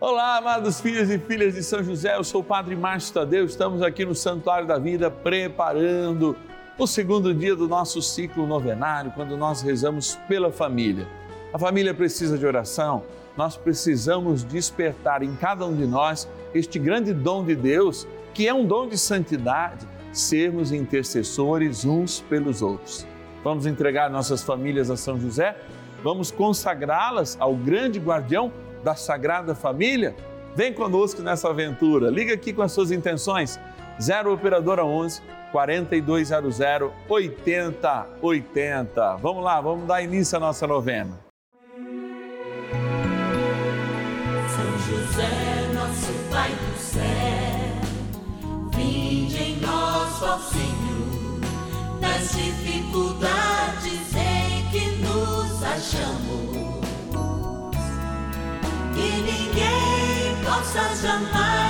Olá, amados filhos e filhas de São José, eu sou o Padre Márcio Tadeu, estamos aqui no Santuário da Vida preparando o segundo dia do nosso ciclo novenário, quando nós rezamos pela família. A família precisa de oração, nós precisamos despertar em cada um de nós este grande dom de Deus, que é um dom de santidade, sermos intercessores uns pelos outros. Vamos entregar nossas famílias a São José? Vamos consagrá-las ao grande guardião da Sagrada Família? Vem conosco nessa aventura. Liga aqui com as suas intenções. 0 Operadora 11 4200 8080. Vamos lá, vamos dar início à nossa novena. São José, nosso Pai do céu, vinde em nós, ó Senhor, nas dificuldades em que nos achamos. Ninguém possa jamais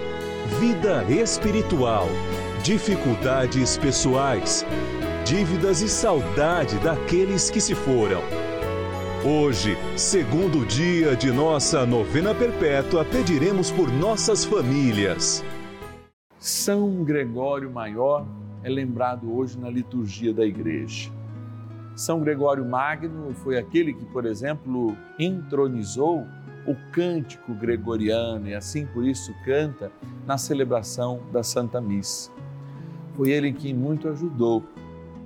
vida espiritual, dificuldades pessoais dívidas e saudade daqueles que se foram. Hoje, segundo dia de nossa novena perpétua, pediremos por nossas famílias. São Gregório Maior é lembrado hoje na liturgia da igreja. São Gregório Magno foi aquele que, por exemplo, entronizou o cântico gregoriano e assim por isso canta na celebração da Santa Missa. Foi ele que muito ajudou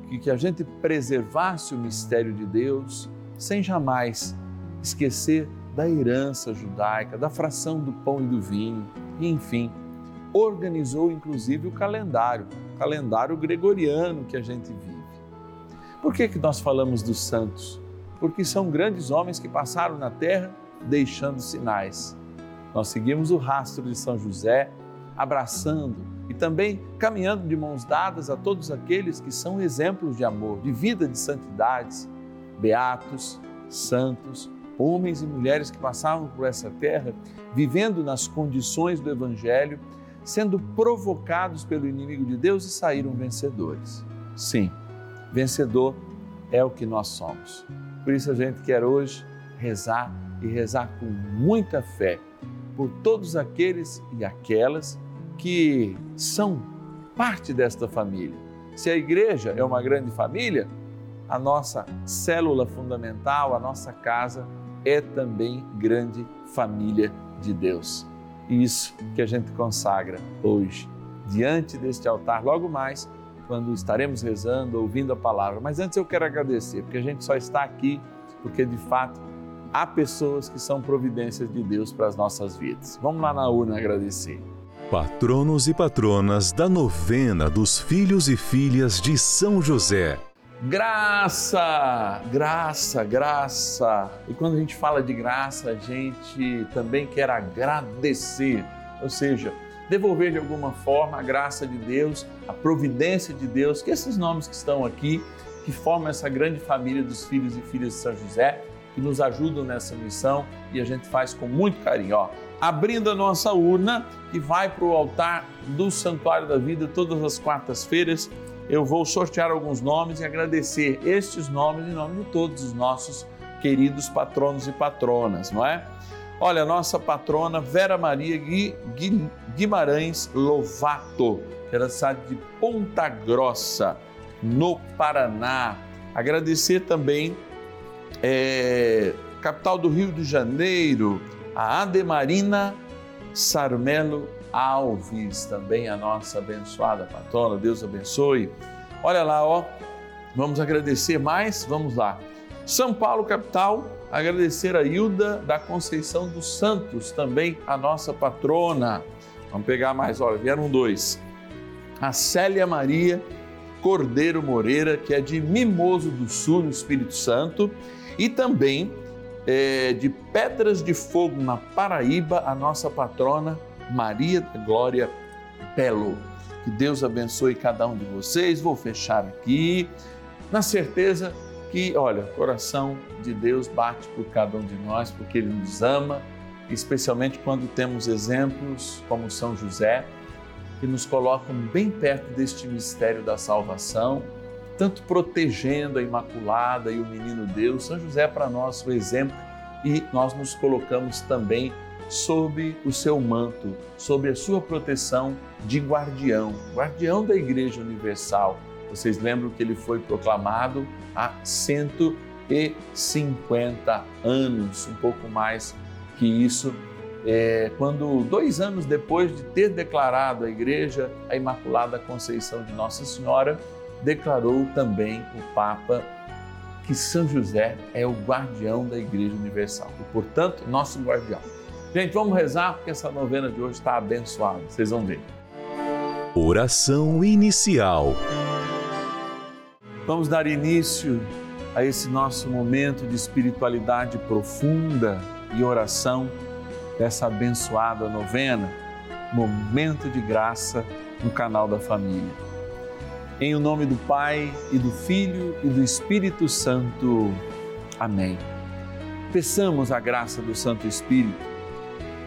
que, que a gente preservasse o mistério de Deus sem jamais esquecer da herança judaica, da fração do pão e do vinho, e enfim, organizou inclusive o calendário, o calendário gregoriano que a gente vive. Por que, que nós falamos dos santos? Porque são grandes homens que passaram na terra deixando sinais. Nós seguimos o rastro de São José, abraçando e também caminhando de mãos dadas a todos aqueles que são exemplos de amor, de vida, de santidades, beatos, santos, homens e mulheres que passavam por essa terra, vivendo nas condições do Evangelho, sendo provocados pelo inimigo de Deus e saíram vencedores. Sim, vencedor é o que nós somos. Por isso a gente quer hoje rezar e rezar com muita fé por todos aqueles e aquelas que são parte desta família. Se a igreja é uma grande família, a nossa célula fundamental, a nossa casa, é também grande família de Deus. E isso que a gente consagra hoje, diante deste altar, logo mais, quando estaremos rezando, ouvindo a palavra. Mas antes eu quero agradecer, porque a gente só está aqui porque de fato há pessoas que são providências de Deus para as nossas vidas. Vamos lá na urna agradecer. Patronos e patronas da novena dos filhos e filhas de São José. Graça, graça, graça. E quando a gente fala de graça, a gente também quer agradecer, ou seja, devolver de alguma forma a graça de Deus, a providência de Deus, que esses nomes que estão aqui, que formam essa grande família dos filhos e filhas de São José, que nos ajudam nessa missão e a gente faz com muito carinho. Ó, abrindo a nossa urna que vai para o altar do Santuário da Vida todas as quartas-feiras. Eu vou sortear alguns nomes e agradecer estes nomes em nome de todos os nossos queridos patronos e patronas, não é? Olha, nossa patrona Vera Maria Gui, Gui, Guimarães Lovato, que era cidade de Ponta Grossa, no Paraná. Agradecer também, é, capital do Rio de Janeiro, a Ademarina Sarmelo Alves, também a nossa abençoada patrona, Deus abençoe. Olha lá, ó, vamos agradecer mais, vamos lá. São Paulo, capital, agradecer a Hilda da Conceição dos Santos, também a nossa patrona. Vamos pegar mais, olha, vieram dois. A Célia Maria Cordeiro Moreira, que é de Mimoso do Sul, no Espírito Santo, e também é, de Pedras de Fogo, na Paraíba, a nossa patrona Maria Glória Belo. Que Deus abençoe cada um de vocês. Vou fechar aqui, na certeza que, olha, o coração de Deus bate por cada um de nós, porque Ele nos ama, especialmente quando temos exemplos como São José, que nos colocam bem perto deste mistério da salvação, tanto protegendo a Imaculada e o Menino Deus. São José é para nós o exemplo e nós nos colocamos também sob o seu manto, sob a sua proteção de guardião, guardião da Igreja Universal. Vocês lembram que ele foi proclamado há 150 anos, um pouco mais que isso, é, quando dois anos depois de ter declarado a Igreja a Imaculada Conceição de Nossa Senhora, declarou também o Papa que São José é o guardião da Igreja Universal e, portanto, nosso guardião. Gente, vamos rezar porque essa novena de hoje está abençoada. Vocês vão ver. Oração inicial. Vamos dar início a esse nosso momento de espiritualidade profunda e oração dessa abençoada novena, momento de graça no canal da família. Em o nome do Pai e do Filho e do Espírito Santo. Amém. Peçamos a graça do Santo Espírito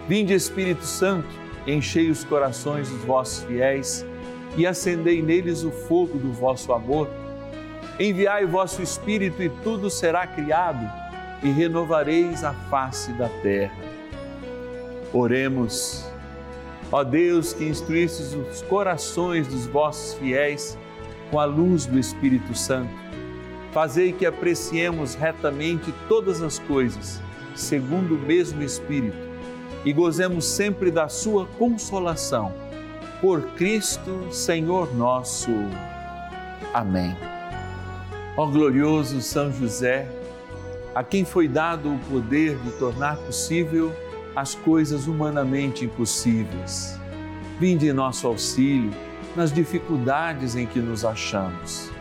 Vinde, Espírito Santo, enchei os corações dos vossos fiéis e acendei neles o fogo do vosso amor. Enviai o vosso Espírito e tudo será criado e renovareis a face da terra. Oremos. Ó Deus, que instruístes os corações dos vossos fiéis com a luz do Espírito Santo, fazei que apreciemos retamente todas as coisas, segundo o mesmo Espírito e gozemos sempre da Sua consolação. Por Cristo, Senhor nosso. Amém. Ó glorioso São José, a quem foi dado o poder de tornar possível as coisas humanamente impossíveis. Vinde em nosso auxílio nas dificuldades em que nos achamos.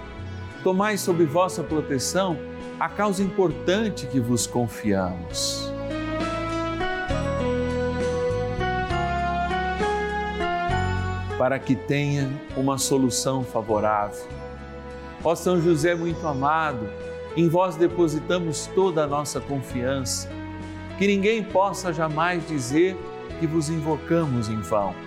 Tomai sob vossa proteção a causa importante que vos confiamos para que tenha uma solução favorável. Ó São José muito amado, em vós depositamos toda a nossa confiança, que ninguém possa jamais dizer que vos invocamos em vão.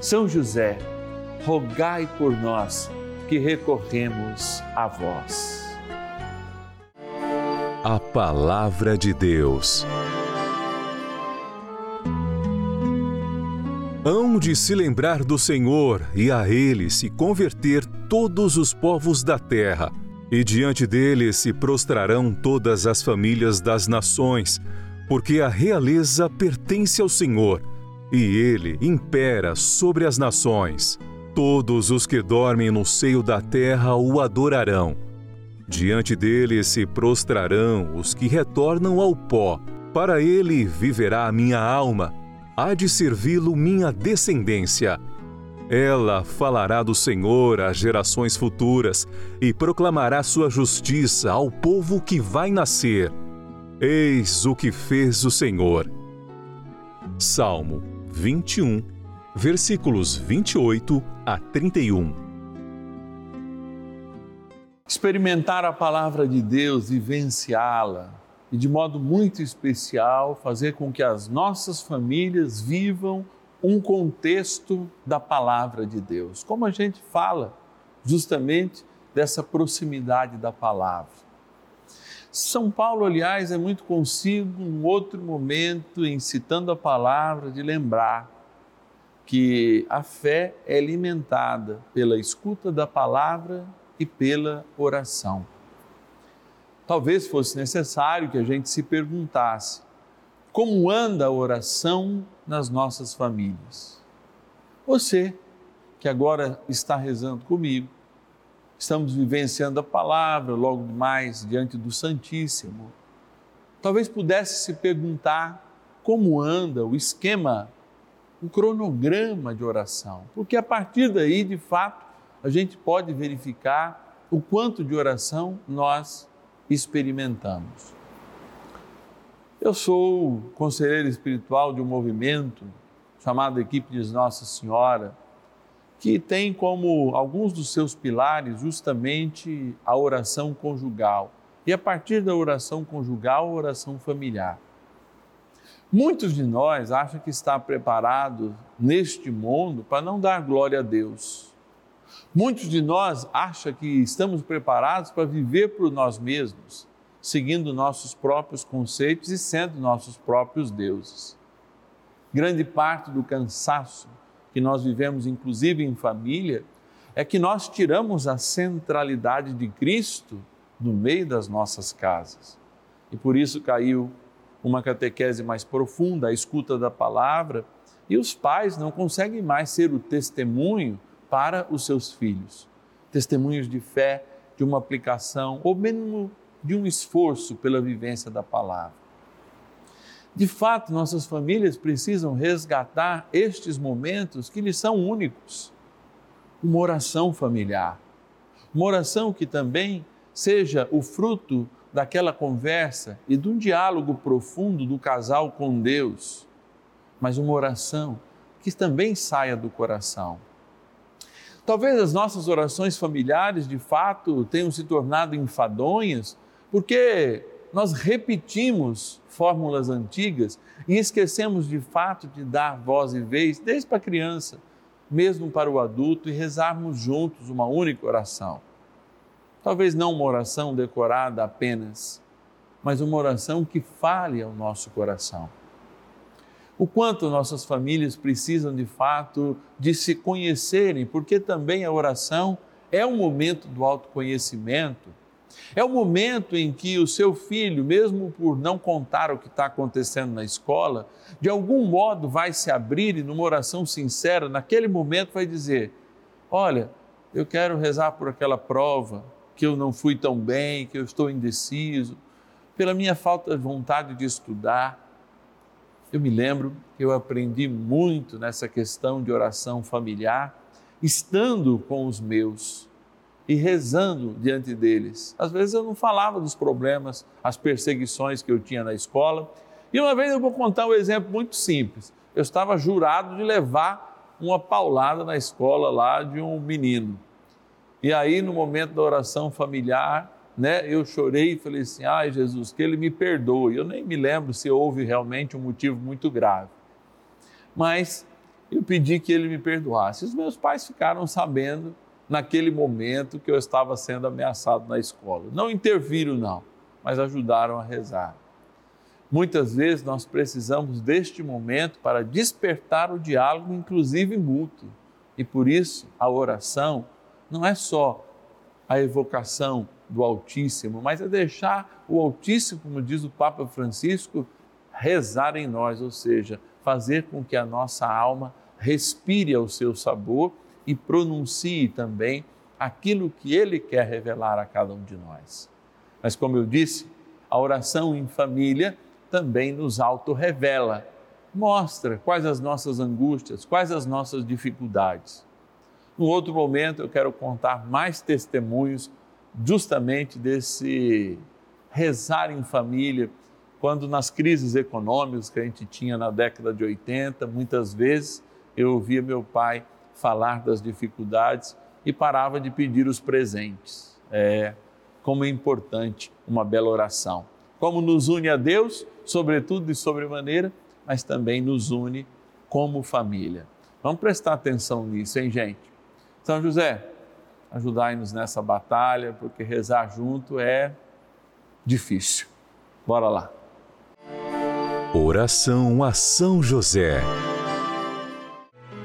São José, rogai por nós que recorremos a vós. A Palavra de Deus. Hão de se lembrar do Senhor e a Ele se converter todos os povos da terra, e diante dele se prostrarão todas as famílias das nações, porque a realeza pertence ao Senhor, e ele impera sobre as nações. Todos os que dormem no seio da terra o adorarão. Diante dele se prostrarão os que retornam ao pó. Para ele viverá a minha alma há de servi-lo minha descendência. Ela falará do Senhor às gerações futuras e proclamará sua justiça ao povo que vai nascer. Eis o que fez o Senhor. Salmo 21, versículos 28 a 31. Experimentar a palavra de Deus, vivenciá-la, e de modo muito especial fazer com que as nossas famílias vivam um contexto da palavra de Deus. Como a gente fala justamente dessa proximidade da palavra. São Paulo, aliás, é muito consigo, em outro momento, em citando a palavra, de lembrar que a fé é alimentada pela escuta da palavra e pela oração. Talvez fosse necessário que a gente se perguntasse como anda a oração nas nossas famílias. Você, que agora está rezando comigo, estamos vivenciando a palavra logo mais diante do Santíssimo. Talvez pudesse se perguntar como anda o esquema, o cronograma de oração, porque a partir daí, de fato, a gente pode verificar o quanto de oração nós experimentamos. Eu sou conselheiro espiritual de um movimento chamado Equipe de Nossa Senhora que tem como alguns dos seus pilares justamente a oração conjugal. E a partir da oração conjugal, a oração familiar. Muitos de nós acham que está preparado neste mundo para não dar glória a Deus. Muitos de nós acham que estamos preparados para viver por nós mesmos, seguindo nossos próprios conceitos e sendo nossos próprios deuses. Grande parte do cansaço que nós vivemos, inclusive em família, é que nós tiramos a centralidade de Cristo no meio das nossas casas. E por isso caiu uma catequese mais profunda, a escuta da palavra, e os pais não conseguem mais ser o testemunho para os seus filhos. Testemunhos de fé, de uma aplicação, ou mesmo de um esforço pela vivência da palavra. De fato, nossas famílias precisam resgatar estes momentos que lhes são únicos. Uma oração familiar. Uma oração que também seja o fruto daquela conversa e de um diálogo profundo do casal com Deus, mas uma oração que também saia do coração. Talvez as nossas orações familiares, de fato, tenham se tornado enfadonhas, porque nós repetimos fórmulas antigas e esquecemos de fato de dar voz e vez, desde para a criança, mesmo para o adulto, e rezarmos juntos uma única oração. Talvez não uma oração decorada apenas, mas uma oração que fale ao nosso coração. O quanto nossas famílias precisam de fato de se conhecerem, porque também a oração é um momento do autoconhecimento é o momento em que o seu filho, mesmo por não contar o que está acontecendo na escola, de algum modo vai se abrir e, numa oração sincera, naquele momento vai dizer: Olha, eu quero rezar por aquela prova, que eu não fui tão bem, que eu estou indeciso, pela minha falta de vontade de estudar. Eu me lembro que eu aprendi muito nessa questão de oração familiar, estando com os meus e rezando diante deles. Às vezes eu não falava dos problemas, as perseguições que eu tinha na escola. E uma vez eu vou contar um exemplo muito simples. Eu estava jurado de levar uma paulada na escola lá de um menino. E aí, no momento da oração familiar, né, eu chorei e falei assim: ai, Jesus, que ele me perdoe. Eu nem me lembro se houve realmente um motivo muito grave. Mas eu pedi que ele me perdoasse. Os meus pais ficaram sabendo naquele momento que eu estava sendo ameaçado na escola. Não interviram, não, mas ajudaram a rezar. Muitas vezes nós precisamos deste momento para despertar o diálogo, inclusive mútuo. E por isso a oração não é só a evocação do Altíssimo, mas é deixar o Altíssimo, como diz o Papa Francisco, rezar em nós, ou seja, fazer com que a nossa alma respire ao seu sabor e pronuncie também aquilo que Ele quer revelar a cada um de nós. Mas, como eu disse, a oração em família também nos auto-revela, mostra quais as nossas angústias, quais as nossas dificuldades. No outro momento, eu quero contar mais testemunhos justamente desse rezar em família, quando nas crises econômicas que a gente tinha na década de 80, muitas vezes eu ouvia meu pai falar das dificuldades e parava de pedir os presentes. É, como é importante uma bela oração. como nos une a Deus, sobretudo e sobremaneira, mas também nos une como família. Vamos prestar atenção nisso, hein, gente? São José, ajudai-nos nessa batalha, porque rezar junto é difícil. Bora lá. Oração a São José.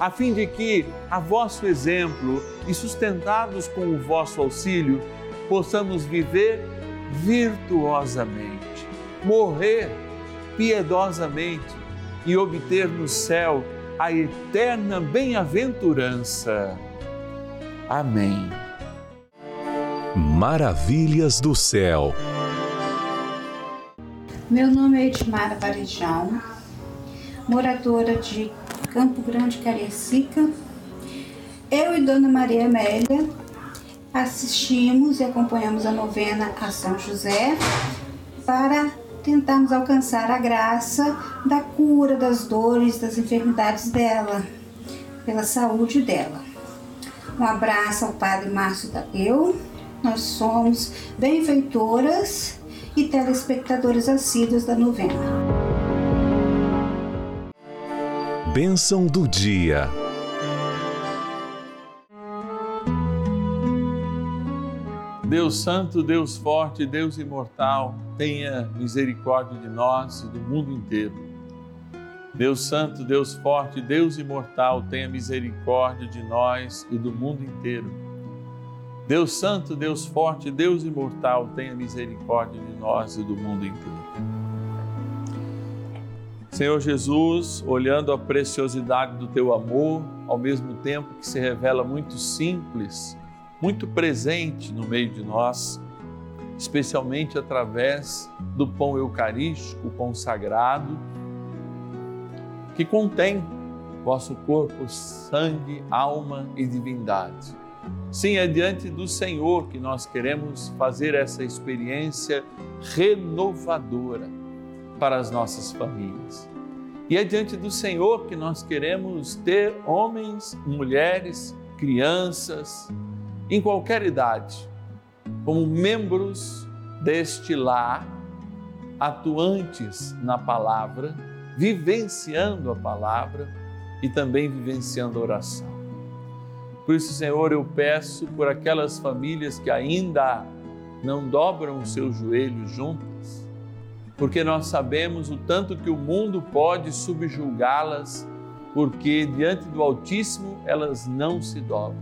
a fim de que, a vosso exemplo e sustentados com o vosso auxílio, possamos viver virtuosamente, morrer piedosamente e obter no céu a eterna bem-aventurança. Amém. Maravilhas do céu. Meu nome é Edmara Varejão, moradora de Campo Grande, Cariacica. Eu e Dona Maria Amélia assistimos e acompanhamos a novena a São José para tentarmos alcançar a graça da cura das dores, das enfermidades dela, pela saúde dela. Um abraço ao Padre Márcio Tadeu. Nós somos benfeitoras e telespectadores assíduos da novena. Bênção do dia. Deus Santo, Deus Forte, Deus Imortal, tenha misericórdia de nós e do mundo inteiro. Deus Santo, Deus Forte, Deus Imortal, tenha misericórdia de nós e do mundo inteiro. Deus Santo, Deus Forte, Deus Imortal, tenha misericórdia de nós e do mundo inteiro. Senhor Jesus, olhando a preciosidade do teu amor, ao mesmo tempo que se revela muito simples, muito presente no meio de nós, especialmente através do pão eucarístico, o pão sagrado, que contém vosso corpo, sangue, alma e divindade. Sim, é diante do Senhor que nós queremos fazer essa experiência renovadora para as nossas famílias. E é diante do Senhor que nós queremos ter homens, mulheres, crianças, em qualquer idade, como membros deste lar, atuantes na palavra, vivenciando a palavra e também vivenciando a oração. Por isso, Senhor, eu peço por aquelas famílias que ainda não dobram os seus joelhos juntas, porque nós sabemos o tanto que o mundo pode subjulgá-las, porque diante do Altíssimo elas não se dobram.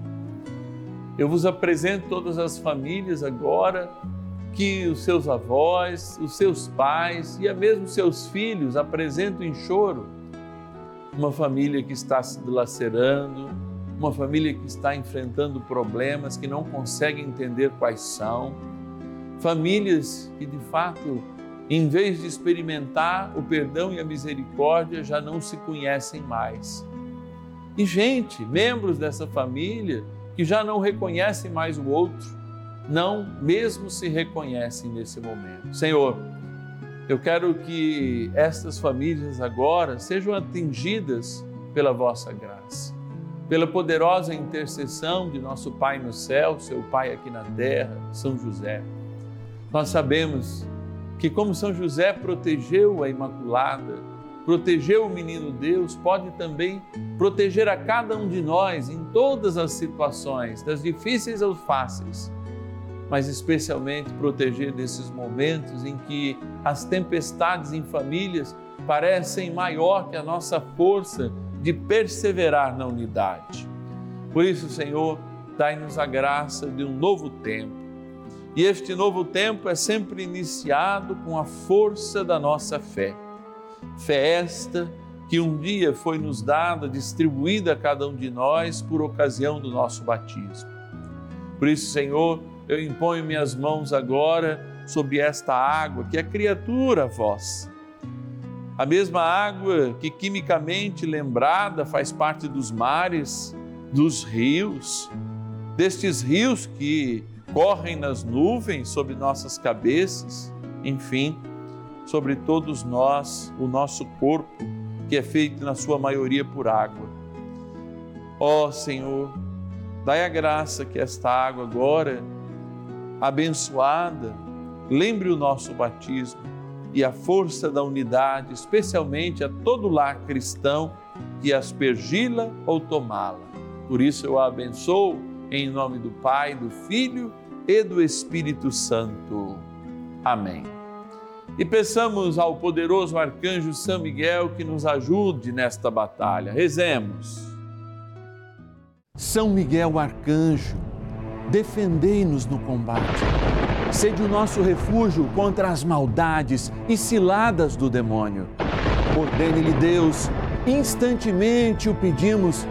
Eu vos apresento todas as famílias agora que os seus avós, os seus pais e mesmo seus filhos apresentam em choro. Uma família que está se dilacerando, uma família que está enfrentando problemas que não consegue entender quais são. Famílias que de fato, em vez de experimentar o perdão e a misericórdia, já não se conhecem mais. E gente, membros dessa família, que já não reconhecem mais o outro, não mesmo se reconhecem nesse momento. Senhor, Eu quero que estas famílias agora sejam atingidas pela vossa graça, pela poderosa intercessão de nosso Pai no céu, seu Pai aqui na terra, São José. Nós sabemos que, como São José protegeu a Imaculada, protegeu o menino Deus, pode também proteger a cada um de nós em todas as situações, das difíceis aos fáceis mas especialmente proteger nesses momentos em que as tempestades em famílias parecem maior que a nossa força de perseverar na unidade. Por isso, Senhor, dai-nos a graça de um novo tempo. E este novo tempo é sempre iniciado com a força da nossa fé. Fé esta que um dia foi nos dada, distribuída a cada um de nós por ocasião do nosso batismo. Por isso, Senhor, eu imponho minhas mãos agora sobre esta água, que é criatura vossa. A mesma água que quimicamente lembrada faz parte dos mares, dos rios, destes rios que correm nas nuvens sobre nossas cabeças, enfim, sobre todos nós, o nosso corpo, que é feito na sua maioria por água. Ó oh, Senhor, dai a graça que esta água agora abençoada, lembre o nosso batismo e a força da unidade, especialmente a todo lar cristão que aspergila ou tomá-la. Por isso eu a abençoo em nome do Pai, do Filho e do Espírito Santo. Amém. E peçamos ao poderoso arcanjo São Miguel que nos ajude nesta batalha. Rezemos. São Miguel arcanjo defendei-nos no combate. Sede o nosso refúgio contra as maldades e ciladas do demônio. Ordene-lhe Deus, instantemente o pedimos,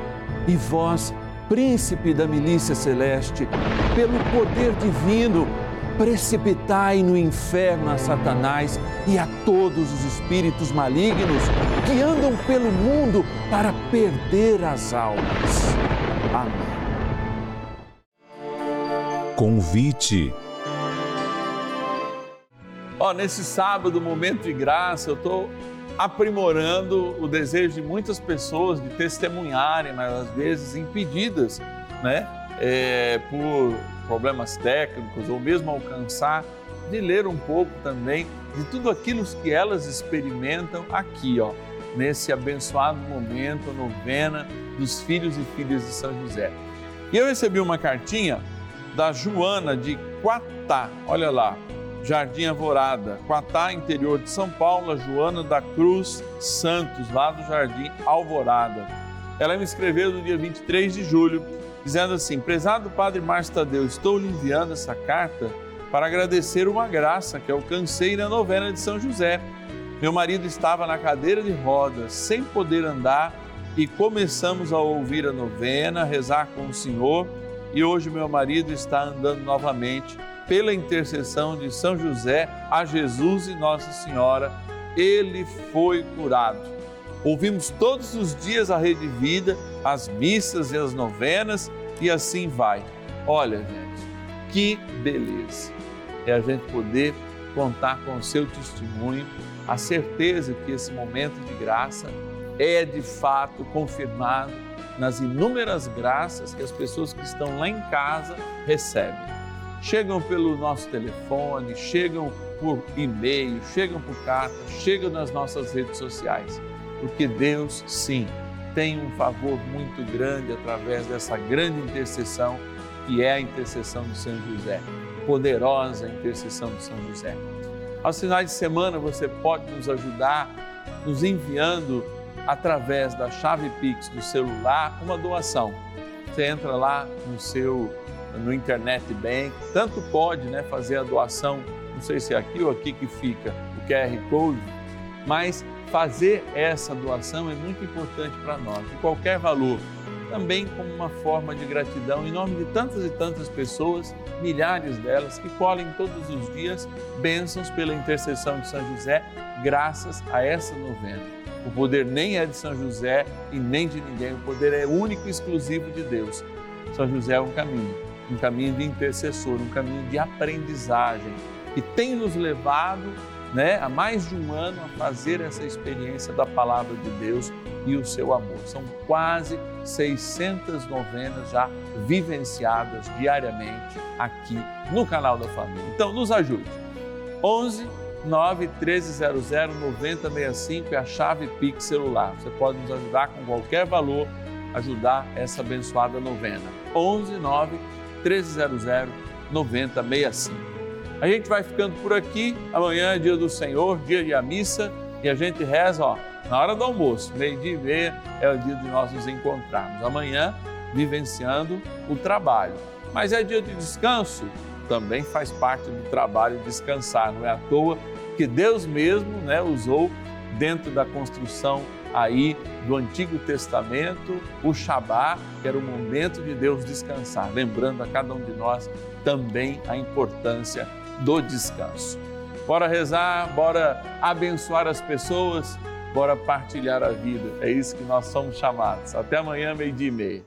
e vós, príncipe da milícia celeste, pelo poder divino, precipitai no inferno a Satanás e a todos os espíritos malignos que andam pelo mundo para perder as almas. Amém. Convite. Ó, nesse sábado, momento de graça, eu estou aprimorando o desejo de muitas pessoas de testemunharem, mas às vezes impedidas, né, é, por problemas técnicos ou mesmo alcançar, de ler um pouco também de tudo aquilo que elas experimentam aqui, ó, nesse abençoado momento, novena dos filhos e filhas de São José. E eu recebi uma cartinha da Joana de Quatá. Olha lá, Jardim Alvorada, Quatá, interior de São Paulo, Joana da Cruz Santos, lá do Jardim Alvorada. Ela me escreveu no dia 23 de julho, dizendo assim: Prezado Padre Márcio Tadeu, estou lhe enviando essa carta para agradecer uma graça que alcancei na novena de São José. Meu marido estava na cadeira de rodas, sem poder andar, e começamos a ouvir a novena, rezar com o Senhor e hoje meu marido está andando novamente pela intercessão de São José a Jesus e Nossa Senhora. Ele foi curado. Ouvimos todos os dias a Rede Vida, as missas e as novenas e assim vai. Olha, gente, que beleza é a gente poder contar com o seu testemunho, a certeza que esse momento de graça é de fato confirmado nas inúmeras graças que as pessoas que estão lá em casa recebem. Chegam pelo nosso telefone, chegam por e-mail, chegam por carta, chegam nas nossas redes sociais, porque Deus, sim, tem um favor muito grande através dessa grande intercessão que é a intercessão de São José, poderosa intercessão de São José. Aos finais de semana você pode nos ajudar nos enviando através da chave Pix do celular uma doação. Você entra lá no seu no internet bank, tanto pode, né, fazer a doação, não sei se é aqui ou aqui que fica o QR Code, mas fazer essa doação é muito importante para nós, de qualquer valor, também como uma forma de gratidão em nome de tantas e tantas pessoas, milhares delas que colhem todos os dias bênçãos pela intercessão de São José, graças a essa novena. O poder nem é de São José e nem de ninguém, o poder é único e exclusivo de Deus. São José é um caminho, um caminho de intercessor, um caminho de aprendizagem que tem nos levado né, há mais de um ano a fazer essa experiência da palavra de Deus e o seu amor. São quase 600 novenas já vivenciadas diariamente aqui no canal da família. Então, nos ajude. 11 9 1300 9065 é a chave Pix celular. Você pode nos ajudar com qualquer valor, ajudar essa abençoada novena. 11 9 1300 9065. A gente vai ficando por aqui. Amanhã é dia do Senhor, dia de a missa, e a gente reza, ó, na hora do almoço, meio-dia e meia, é o dia de nós nos encontrarmos. Amanhã, vivenciando o trabalho. Mas é dia de descanso, também faz parte do trabalho descansar. Não é à toa que Deus mesmo né, usou dentro da construção aí do Antigo Testamento, o Shabat, que era o momento de Deus descansar, lembrando a cada um de nós também a importância do descanso. Bora rezar, bora abençoar as pessoas, bora partilhar a vida. É isso que nós somos chamados. Até amanhã, meio-dia e meia.